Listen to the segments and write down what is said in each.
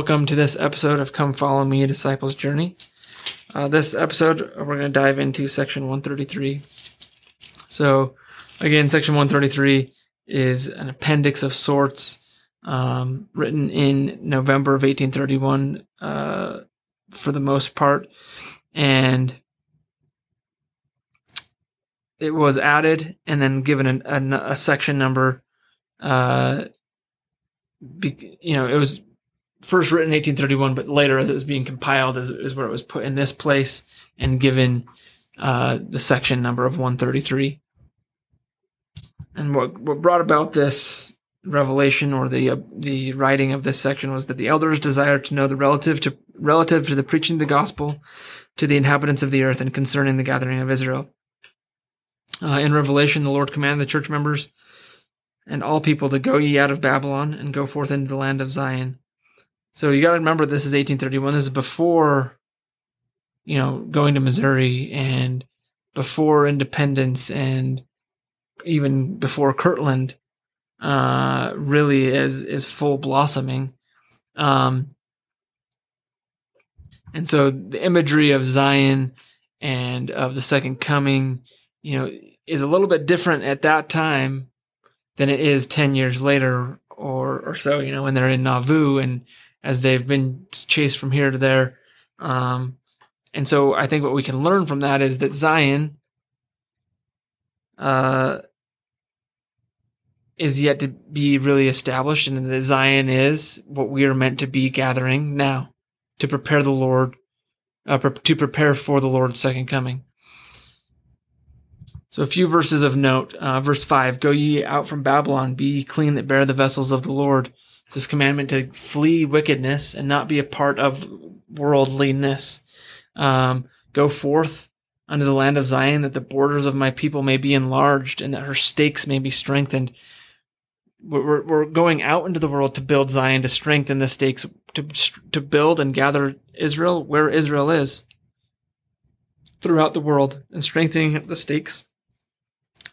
Welcome to this episode of Come Follow Me, a Disciple's Journey. Uh, this episode, we're going to dive into section 133. So, again, section 133 is an appendix of sorts um, written in November of 1831 uh, for the most part. And it was added and then given an, an, a section number. Uh, be, you know, it was first written in 1831, but later, as it was being compiled, is, is where it was put in this place and given uh, the section number of 133. And what what brought about this revelation or the uh, the writing of this section was that the elders desired to know the relative to relative to the preaching of the gospel to the inhabitants of the earth and concerning the gathering of Israel. Uh, in Revelation, the Lord commanded the church members and all people to go ye out of Babylon and go forth into the land of Zion. So you got to remember this is 1831. This is before, you know, going to Missouri and before independence and even before Kirtland uh, really is is full blossoming. Um, and so the imagery of Zion and of the second coming, you know, is a little bit different at that time than it is 10 years later or, or so, you know, when they're in Nauvoo and as they've been chased from here to there. Um, and so I think what we can learn from that is that Zion uh, is yet to be really established, and that Zion is what we are meant to be gathering now to prepare the Lord, uh, to prepare for the Lord's second coming. So a few verses of note. Uh, verse 5 Go ye out from Babylon, be ye clean that bear the vessels of the Lord. It's this commandment to flee wickedness and not be a part of worldliness. Um, go forth unto the land of Zion, that the borders of my people may be enlarged and that her stakes may be strengthened. We're, we're going out into the world to build Zion, to strengthen the stakes, to, to build and gather Israel where Israel is throughout the world and strengthening the stakes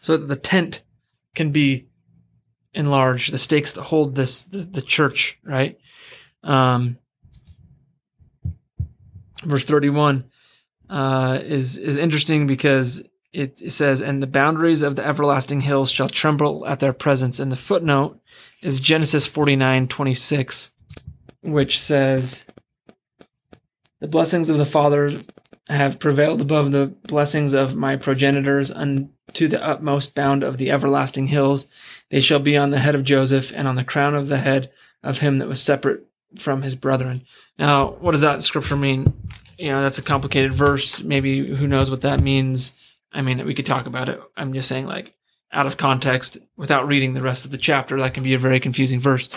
so that the tent can be enlarged, the stakes that hold this, the, the church, right? Um, verse 31 uh, is, is interesting because it, it says, and the boundaries of the everlasting hills shall tremble at their presence. And the footnote is Genesis 49, 26, which says, the blessings of the fathers have prevailed above the blessings of my progenitors unto the utmost bound of the everlasting hills. They shall be on the head of Joseph and on the crown of the head of him that was separate from his brethren. Now, what does that scripture mean? You know, that's a complicated verse. Maybe who knows what that means. I mean, we could talk about it. I'm just saying, like, out of context, without reading the rest of the chapter, that can be a very confusing verse.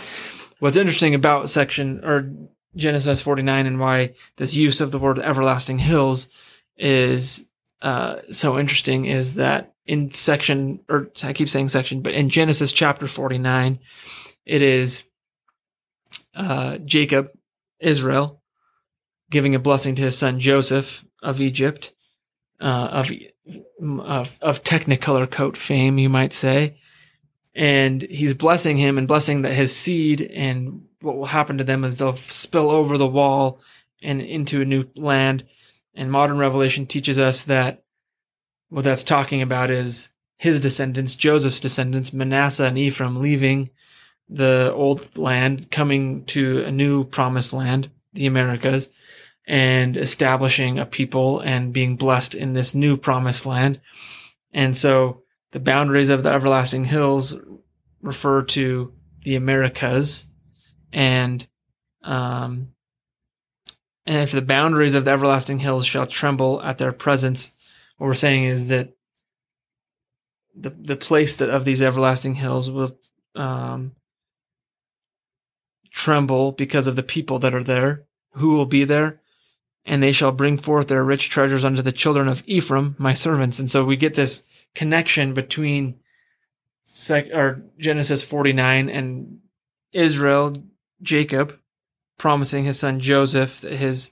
What's interesting about section or Genesis 49 and why this use of the word everlasting hills is uh, so interesting is that in section, or I keep saying section, but in Genesis chapter 49, it is uh, Jacob, Israel, giving a blessing to his son Joseph of Egypt, uh, of, of, of Technicolor coat fame, you might say. And he's blessing him and blessing that his seed and what will happen to them is they'll spill over the wall and into a new land. And modern revelation teaches us that what that's talking about is his descendants, Joseph's descendants, Manasseh and Ephraim, leaving the old land, coming to a new promised land, the Americas, and establishing a people and being blessed in this new promised land. And so the boundaries of the everlasting hills refer to the Americas, and um, and if the boundaries of the everlasting hills shall tremble at their presence, what we're saying is that the the place that of these everlasting hills will um, tremble because of the people that are there, who will be there, and they shall bring forth their rich treasures unto the children of Ephraim, my servants. And so we get this connection between sec- or Genesis 49 and Israel, Jacob promising his son Joseph that his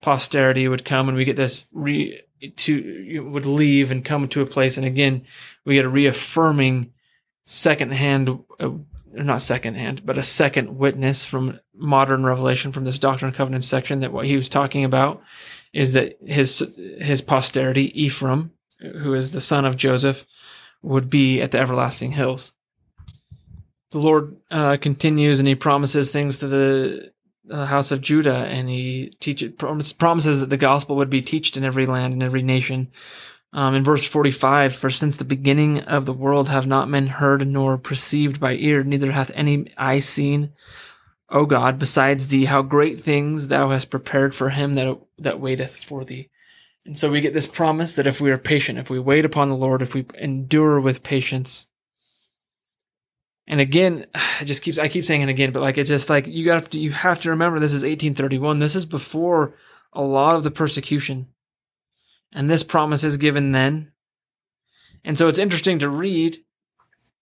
posterity would come, and we get this re to would leave and come to a place, and again we get a reaffirming secondhand uh, not secondhand, but a second witness from modern revelation from this Doctrine and Covenants section that what he was talking about is that his his posterity, Ephraim, who is the son of Joseph, would be at the everlasting hills. The Lord uh, continues and he promises things to the uh, house of Judah, and he teaches promises that the gospel would be taught in every land and every nation. Um, in verse 45, for since the beginning of the world have not men heard nor perceived by ear, neither hath any eye seen, O God, besides thee, how great things thou hast prepared for him that, that waiteth for thee. And so we get this promise that if we are patient, if we wait upon the Lord, if we endure with patience, and again, I just keeps I keep saying it again, but like it's just like you got to you have to remember this is 1831. This is before a lot of the persecution, and this promise is given then. And so it's interesting to read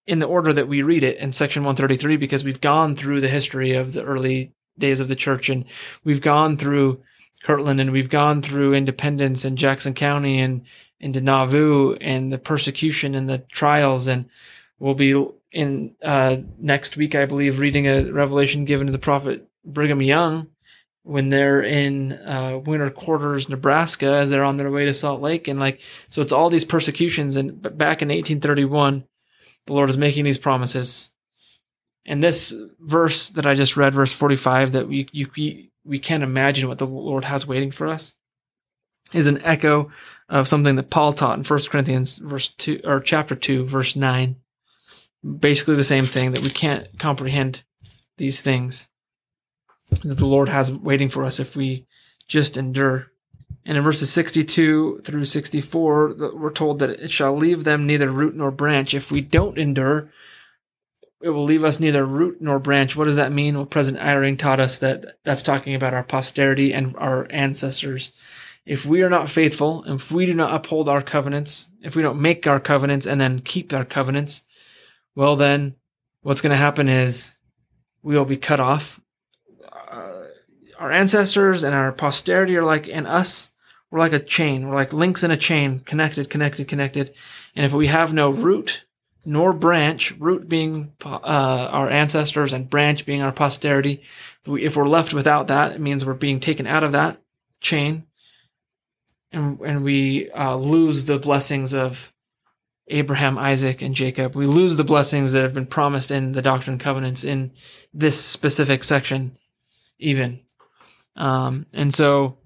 in the order that we read it in section 133 because we've gone through the history of the early days of the church and we've gone through Kirtland and we've gone through Independence and Jackson County and into Nauvoo and the persecution and the trials and we'll be in uh, next week I believe reading a revelation given to the prophet Brigham Young when they're in uh, winter quarters Nebraska as they're on their way to Salt Lake. And like so it's all these persecutions. And back in 1831 the Lord is making these promises. And this verse that I just read verse 45 that we you we can't imagine what the Lord has waiting for us is an echo of something that Paul taught in 1 Corinthians verse 2 or chapter 2 verse 9 basically the same thing that we can't comprehend these things that the Lord has waiting for us if we just endure. And in verses 62 through 64, we're told that it shall leave them neither root nor branch. If we don't endure, it will leave us neither root nor branch. What does that mean? Well, President Eyring taught us that that's talking about our posterity and our ancestors. If we are not faithful, if we do not uphold our covenants, if we don't make our covenants and then keep our covenants, well, then what's going to happen is we will be cut off. Uh, our ancestors and our posterity are like, and us, we're like a chain. We're like links in a chain, connected, connected, connected. And if we have no root nor branch, root being uh, our ancestors and branch being our posterity, if, we, if we're left without that, it means we're being taken out of that chain and, and we uh, lose the blessings of Abraham, Isaac, and Jacob. We lose the blessings that have been promised in the Doctrine and Covenants in this specific section, even. Um, and so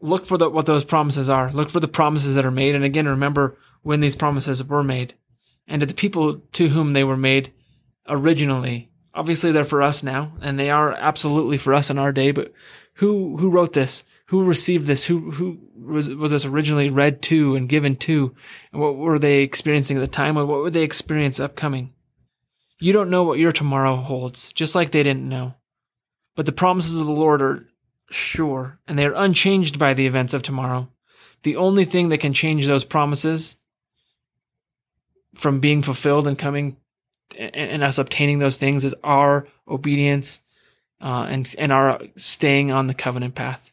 look for the, what those promises are. Look for the promises that are made. And again, remember when these promises were made and to the people to whom they were made originally. Obviously, they're for us now, and they are absolutely for us in our day. But who who wrote this? Who received this? Who who was was this originally read to and given to? And what were they experiencing at the time? What would they experience upcoming? You don't know what your tomorrow holds, just like they didn't know. But the promises of the Lord are sure, and they are unchanged by the events of tomorrow. The only thing that can change those promises from being fulfilled and coming and, us obtaining those things is our obedience uh, and and our staying on the covenant path.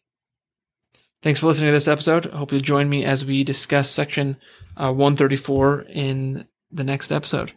Thanks for listening to this episode. I hope you'll join me as we discuss section uh, 134 in the next episode.